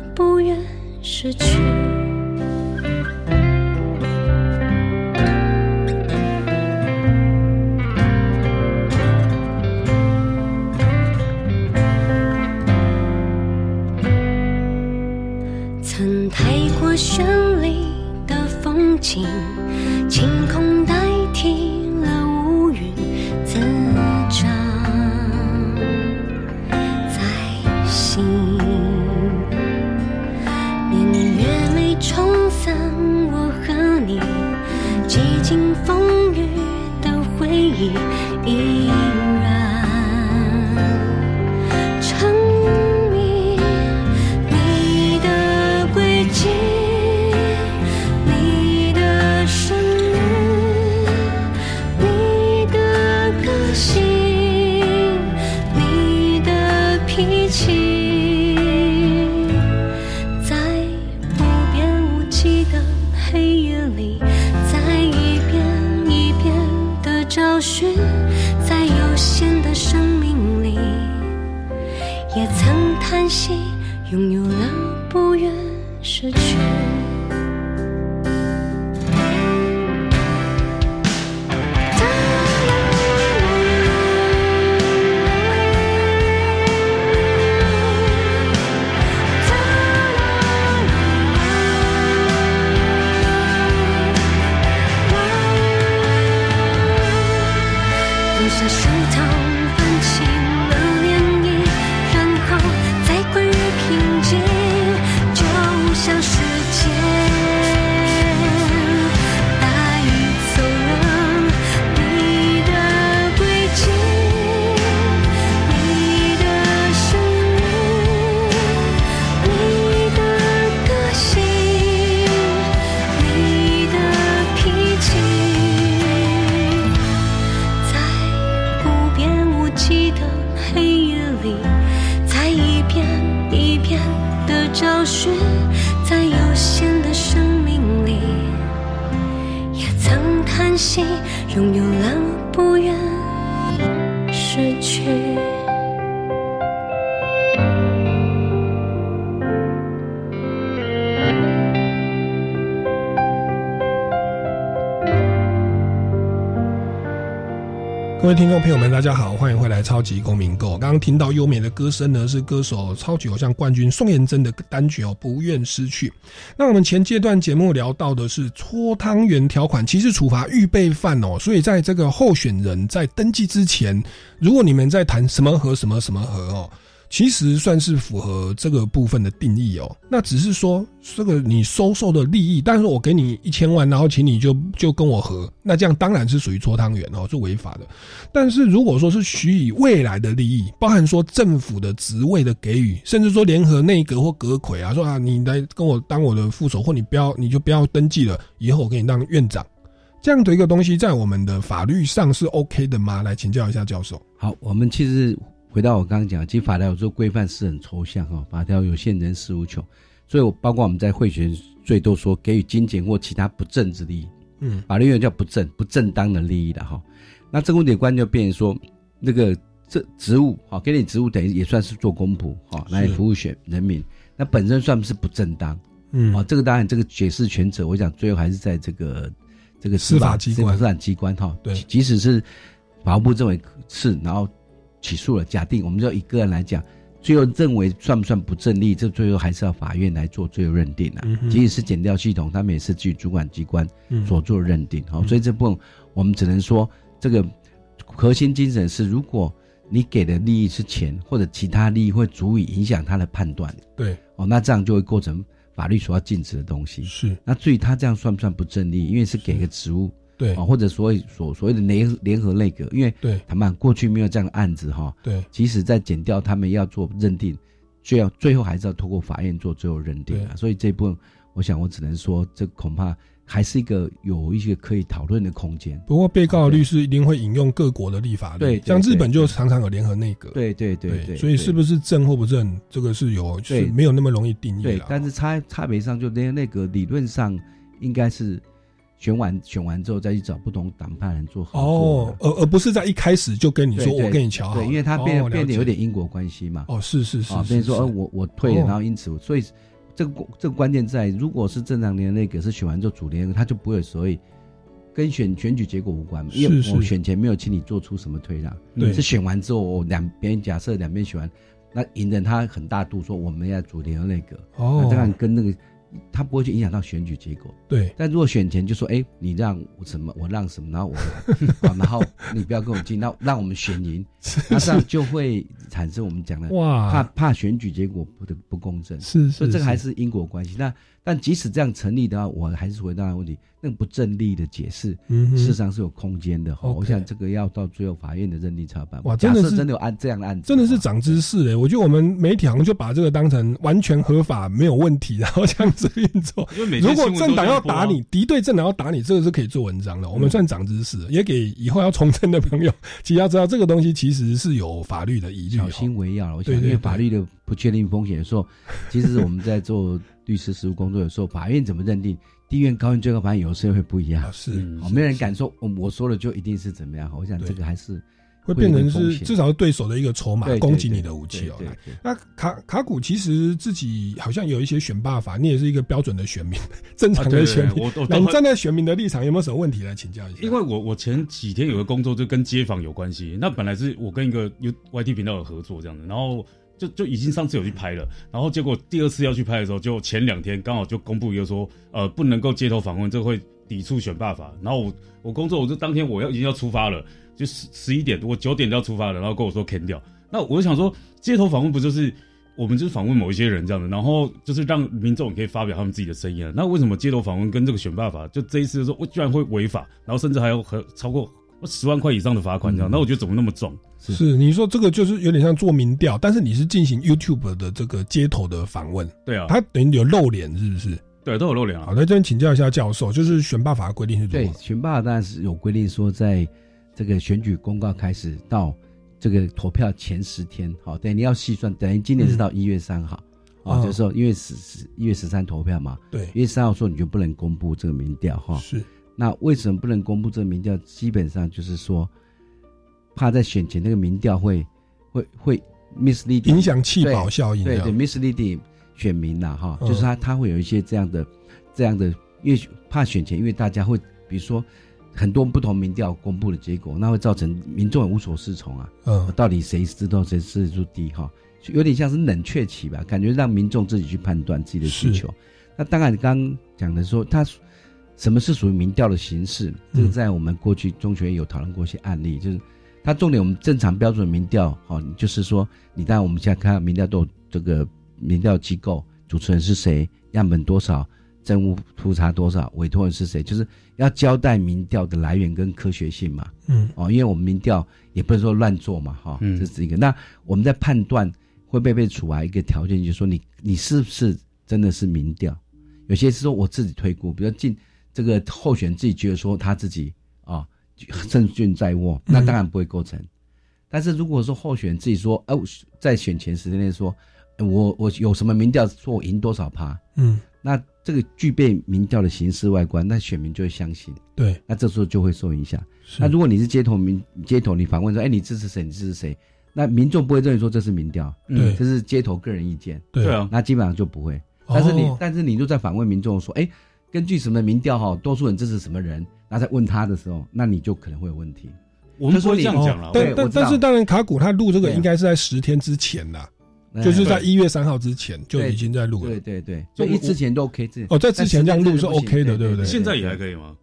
朋友们，大家好，欢迎回来《超级公民购》。刚刚听到优美的歌声呢，是歌手超级偶像冠军宋妍珍的单曲哦，《不愿失去》。那我们前阶段节目聊到的是搓汤圆条款，其实处罚预备犯哦，所以在这个候选人在登记之前，如果你们在谈什么和什么什么和哦。其实算是符合这个部分的定义哦。那只是说这个你收受的利益，但是我给你一千万，然后请你就就跟我合，那这样当然是属于搓汤圆哦，是违法的。但是如果说是许以未来的利益，包含说政府的职位的给予，甚至说联合内阁或阁魁啊，说啊你来跟我当我的副手，或你不要你就不要登记了，以后我给你当院长，这样的一个东西，在我们的法律上是 OK 的吗？来请教一下教授。
好，我们其实回到我刚刚讲，其实法条有时候规范是很抽象哈，法条有限，人事无穷，所以我包括我们在会选最多说给予金钱或其他不正之利益，
嗯。
法律用叫不正不正当的利益的哈。那政务点观就变成说，那个这职务哈，给你职务等于也算是做公仆哈，来服务选人民，那本身算不是不正当，
嗯。
啊，这个当然这个解释权者，我想最后还是在这个这个
司法机关。
司法机关哈，
对。
即使是法务部认为是，然后起诉了，假定我们就一个人来讲，最后认为算不算不正利，这最后还是要法院来做最后认定啊。
嗯哼
即使是减掉系统，他们也是据主管机关
嗯
所做认定。好、所以这部分我们只能说，这个核心精神是，如果你给的利益是钱或者其他利益，会足以影响他的判断。
对，
哦，那这样就会构成法律所要禁止的东西。
是，
那至于他这样算不算不正利，因为是给个职务，
对。
啊，或者所谓所所谓的联联合内阁，因为
对。
坦白讲过去没有这样的案子哈，
对，
即使在减掉他们要做认定，最要最后还是要通过法院做最后认定啊。所以这部分，我想我只能说，这恐怕还是一个有一些可以讨论的空间。
不过被告的律师一定会引用各国的立法律，
对对
像日本就常常有联合内阁，
对对对对，
所以是不是正或不正，这个是有是没有那么容易定义
对，但是差差别上就那那个理论上应该是选完选完之后再去找不同党派人做合作
哦，而而不是在一开始就跟你说我跟你瞧好，
对，因为他变
哦
变得有。点因果关系嘛。
哦，是是是
啊，
是
变成说，呃，我我退了，
哦。
然后因此，所以这个这个关键在，如果是正常联合内阁是选完之后主联合，他就不会所以跟选选举结果无关嘛，因为我选前没有请你做出什么退让，
对。
是选完之后，我两边假设两边选完，那赢人他很大度说我们要主联合内阁，
哦。
那当然跟那个他不会去影响到选举结果。
对，
但如果选前就说，哎，你让我什么，我让什么，然后我，好 然后你不要跟我进，那让我们选赢，那这样就会产生我们讲的
哇。
怕怕选举结果不的不公正，
是是
所以这个还是因果关系。那但即使这样成立的话，我还是回答那个问题，那个不正力的解释，
嗯
事实上是有空间的哈。我想这个要到最后法院的认定才有办法。
哇真的是
真的有案这样的案子，
真的是长知识嘞！我觉得我们媒体好像就把这个当成完全合法、没有问题，然后这样子运作如果政党要打你，敌对政党要打你，这个是可以做文章的。我们算长知识，也给以后要从政的朋友，其实要知道这个东西其实是有法律的疑虑哦。
小心为要了。我想，因为法律的不确定风险的时候，其实我们在做律师实务工作的时候，法院怎么认定，低院、高院、最高法院有时候会不一样。
啊是
哦，没有人敢说我我说了就一定是怎么样。我想这个还是
会变成是至少是对手的一个筹码，攻击你的武器哦。
对对
来那卡卡古其实自己好像有一些选罢法，你也是一个标准的选民，正常的选民
啊对对对我我。
那你站在选民的立场，有没有什么问题来请教一下？
因为我我前几天有个工作就跟街坊有关系，那本来是我跟一个 U YT 频道有合作这样子，然后就就已经上次有去拍了，然后结果第二次要去拍的时候，就前两天刚好就公布一个说，呃，不能够街头访问，这会抵触选罢法。然后我我工作我就当天我要已经要出发了，就十十一点，我九点就要出发了，然后跟我说 can 掉。那我就想说，街头访问不就是我们就是访问某一些人这样的，然后就是让民众可以发表他们自己的声音啊。那为什么街头访问跟这个选罢法就这一次说，我居然会违法，然后甚至还有很超过十万块以上的罚款这样？那我觉得怎么那么重？
是你说这个就是有点像做民调，但是你是进行 YouTube 的这个街头的访问，
对啊
他等于有露脸，是不是？
对，都有露脸啊。
好，在这边请教一下教授，就是选罢法的规定是如
对
何？
选罢当然是有规定说，在这个选举公告开始到这个投票前十天，好，等于你要细算，等于今年是到一月三号，啊、
哦
就是说因为十十一月十三投票嘛，
对
一月三号说你就不能公布这个民调哈。
是，
那为什么不能公布这个民调？基本上就是说，怕在选前那个民调会会会 misleading
影响弃保效应
对对 misleading 选民呐哈，
嗯
就是他他会有一些这样的这样的，因为怕选前，因为大家会比如说很多不同民调公布的结果，那会造成民众也无所适从啊。
嗯
到底谁知道谁支持度低哈？就有点像是冷却期吧，感觉让民众自己去判断自己的需求。那当然，刚刚讲的说，他什么是属于民调的形式？这个在我们过去中学有讨论过一些案例，就是它重点我们正常标准民调，哦，就是说你当然我们现在看民调都有这个民调机构主持人是谁，样本多少，政务复查多少，委托人是谁，就是要交代民调的来源跟科学性嘛。
嗯
哦，因为我们民调也不是说乱做嘛，哈、
嗯
这是一个。那我们在判断会不会被处罚一个条件，就是说你你是不是真的是民调？有些是说我自己推估，比如进这个候选人自己觉得说他自己啊胜券在握，那当然不会构成。但是如果说候选人自己说，哦、在选前十天内说，呃我我有什么民调说我赢多少趴，
嗯，
那这个具备民调的形式外观，那选民就会相信。
对，
那这时候就会受影响。那如果你是街头民街头，你反问说，哎，你支持谁？你支持谁？那民众不会认为说这是民调，
对
这是街头个人意见，
对对啊
那基本上就不会。但是你，
哦
但是你就在反问民众说，哎，根据什么民调哈，多数人支持什么人，然后再问他的时候，那你就可能会有问题。
我们
说你
不会这样讲啦
哦但但但是当然，卡古他录这个应该是在十天之前啦，
哎
就是在一月三号之前就已经在录了。
对对对，所以之前都 OK，之
哦在之前这样录是 OK 的对不对
现在也还可以吗？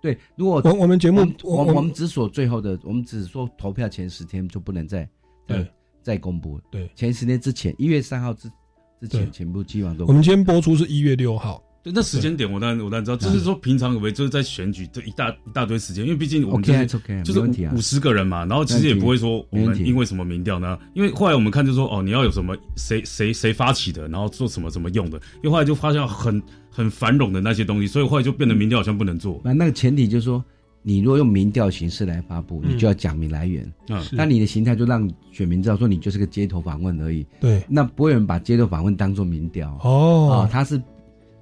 对，如果
我我们节目我我
们只锁最后的，我们只说投票前十天就不能再
对
再再公布。
对，
前十天之前，一月三号之之前全部基本上都。
我们今天播出是一月六号，
对，那时间点我当然我当然知道，就是说平常以为就是在选举这一大一大堆时间，因为毕竟我们就是五十个人嘛，然后其实也不会说我
没问题
们因为什么民调呢？因为后来我们看就说哦，你要有什么谁谁谁发起的，然后做什么什么用的，因为后来就发现很很繁冗的那些东西，所以后来就变得民调好像不能做。
那那个前提就是说，你如果用民调形式来发布，
嗯
你就要讲明来源。
嗯
是
那你的形态就让选民知道说你就是个街头访问而已。
对，
那不会有人把街头访问当做民调。
哦
啊，他是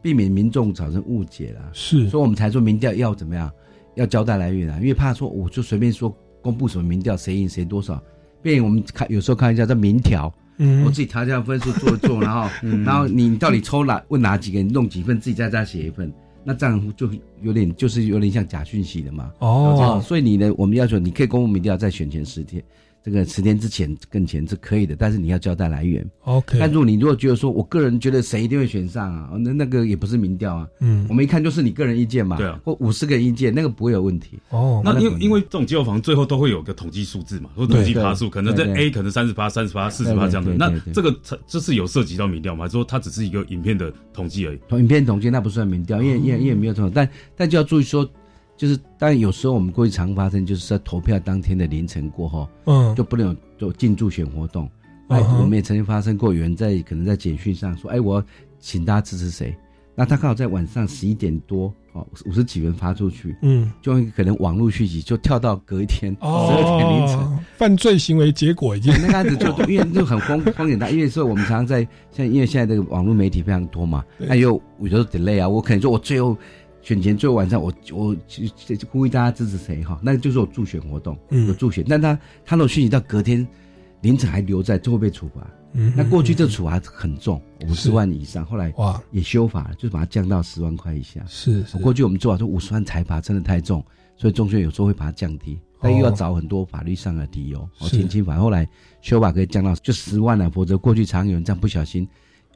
避免民众产生误解啦。
是
所以我们才说民调要怎么样，要交代来源啊，因为怕说我就随便说公布什么民调，谁赢谁多少，便于我们看有时候看一下这民调。
嗯
我自己调一下分数做一做，然后，
嗯
然后你你到底抽哪问哪几个，你弄几份，自己在家写一份，那这样就有点就是有点像假讯息的嘛。
哦
所以你呢，我们要求你可以公布民调在选前十天，这个十天之前更前是可以的，但是你要交代来源。
OK
但如果你如果觉得说我个人觉得谁一定会选上啊，哦那那个也不是民调啊，
嗯
我们一看就是你个人意见嘛，
对啊，
或五十个人意见，那个不会有问题。
哦
那因为因为这种机构房最后都会有个统计数字嘛，或者统计趴数，可能这 A 可能三十八、三十八、四十趴
对对
这样子。那这个它这是有涉及到民调吗？还是说它只是一个影片的统计而已？
影片统计那不算民调，因为因为因为没有统，但但就要注意说，就是当然有时候我们过去常发生，就是在投票当天的凌晨过后，
嗯
就不能有做进驻选活动。我们也曾经发生过，有人在可能在简讯上说，哎，我要请大家支持谁？那他刚好在晚上十一点多，哦，五十几人发出去，
嗯，
就会可能网络讯息就跳到隔一天十二点凌晨。
哦，犯罪行为结果已经
那个案子就 因为就很风风险大，因为说我们常常在像因为现在这个网络媒体非常多嘛，
对
那有有时候 delay 啊，我可能说我最后选前最后晚上我我就就呼吁大家支持谁哈，那个就是我助选活动，
嗯
有助选，但他他那种讯息到隔天凌晨还留在，就会被处罚。
嗯
那过去这处罚很重，五
是
十万以上，后来
哇
也修法了，就是把它降到十万块以下。
是是
过去我们做法说五十万财罚真的太重，所以中宣有时候会把它降低，但又要找很多法律上的理由，减轻法。后来修法可以降到就十万了，否则过去常有人这样不小心，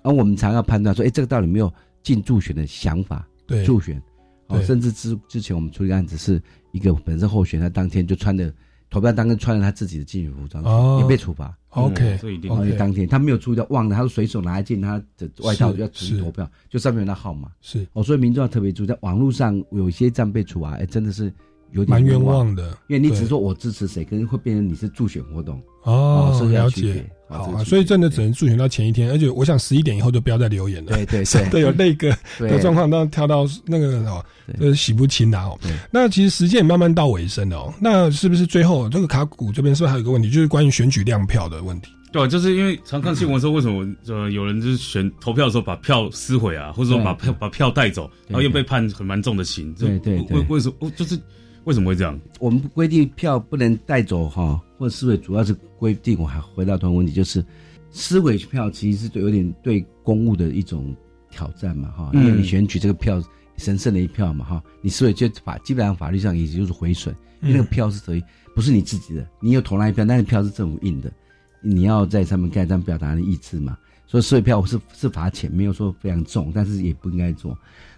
而我们常要判断说，哎，这个到底没有进助选的想法？
对
助选，甚至之之前我们处理案子是一个本身候选他当天就穿的投票当天穿了他自己的竞选服装也被处罚。
OK，
这一定
哦
，OK
就当天他没有注意到，忘了，他随手拿一件他的外套
是
要出去投票，就上面有那号码。
是。
哦，所以民众要特别注意，在网络上有一些这样被处罚，哎，真的是有点
蛮冤
枉
枉的
因为你只是说我支持谁，可能会变成你是助选活动。
哦，
所以要
了解
区别。
好啊，所以真的只能助选到前一天，而且我想十一点以后就不要再留言了。
对对 对
都有那个
对
的状况，当跳到那个哦，呃洗不清的哦。那其实时间也慢慢到尾声了哦。那是不是最后这个卡股这边是不是还有一个问题，就是关于选举量票的问题？
对啊，就是因为常看新闻说，为什么呃有人就是选投票的时候把票撕毁啊，或者说把票把票带走，然后又被判很蛮重的刑。这
对对对
为为什么就是为什么会这样？
我们规定票不能带走哈，或者撕毁，主要是规定我还回到同样问题，就是撕毁票其实是对有点对公务的一种挑战嘛哈，因为
嗯
你选举这个票神圣的一票嘛哈，你撕毁就法基本上法律上也就是毁损，因为那个票是属于不是你自己的，你有投那一票，但是票是政府印的，你要在上面盖章表达你的意志嘛，所以撕毁票是是罚钱，没有说非常重，但是也不应该做。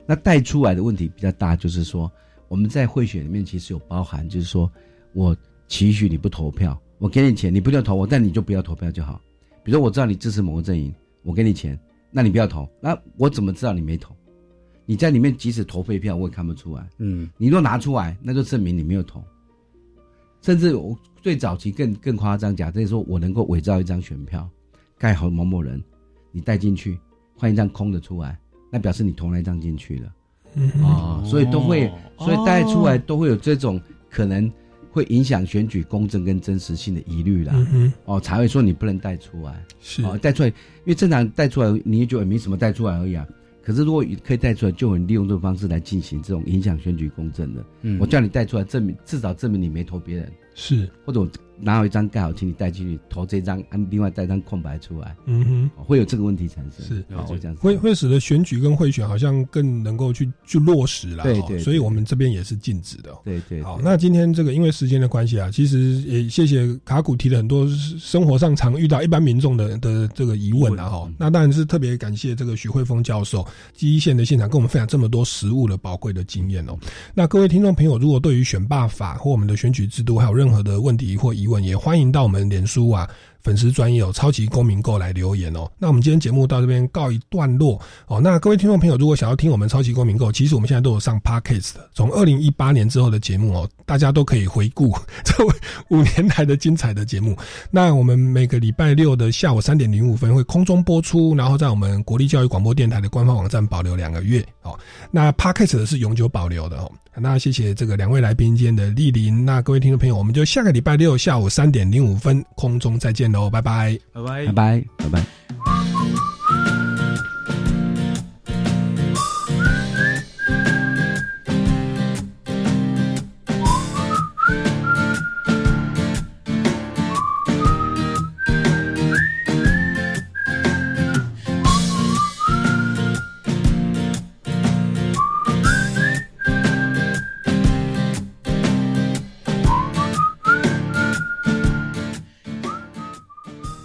那带出来的问题比较大，就是说我们在贿选里面其实有包含，就是说我期许你不投票，我给你钱，你不要投我，但你就不要投票就好。比如说我知道你支持某个阵营，我给你钱，那你不要投，那我怎么知道你没投？你在里面即使投废票，我也看不出来。
嗯，
你若拿出来，那就证明你没有投。甚至我最早期更更夸张，假设说我能够伪造一张选票，盖好某某人，你带进去，换一张空的出来，那表示你投那一张进去了。
嗯
啊、所以都会，
哦
所以带出来都会有这种可能会影响选举公正跟真实性的疑虑啦。
嗯
哦，才会说你不能带出来。
是
哦，带出来，因为正常带出来，你也觉得没什么带出来而已啊。可是如果可以带出来，就很利用这种方式来进行这种影响选举公正的。
嗯
我叫你带出来，证明至少证明你没投别人，
是
或者我拿好一张盖好，请你带进去投这张，按另外带一张空白出来。
嗯哼
哦会有这个问题产生。
是
好，我这样子。
会会使得选举跟贿选好像更能够去去落实啦。哦
对对对
所以我们这边也是禁止的哦。
对对，
好，那今天这个因为时间的关系啊，其实也谢谢卡古提了很多生活上常遇到一般民众的的这个疑问啊哈。那当然是特别感谢这个许慧峰教授第一线的现场跟我们分享这么多实物的宝贵的经验哦。那各位听众朋友，如果对于选罢法或我们的选举制度还有任何的问题或疑也欢迎到我们脸书啊。粉丝专业有超级公民购来留言哦。那我们今天节目到这边告一段落哦。那各位听众朋友，如果想要听我们超级公民购，其实我们现在都有上 podcast 的，从二零一八年之后的节目哦，大家都可以回顾 这五年来的精彩的节目。那我们每个礼拜六的下午三点零五分会空中播出，然后在我们国立教育广播电台的官方网站保留两个月哦。那 podcast 的是永久保留的哦。那谢谢这个两位来宾间的莅临。那各位听众朋友我们就下个礼拜六下午三点零五分空中再见喽拜拜
拜拜。
拜拜。拜拜。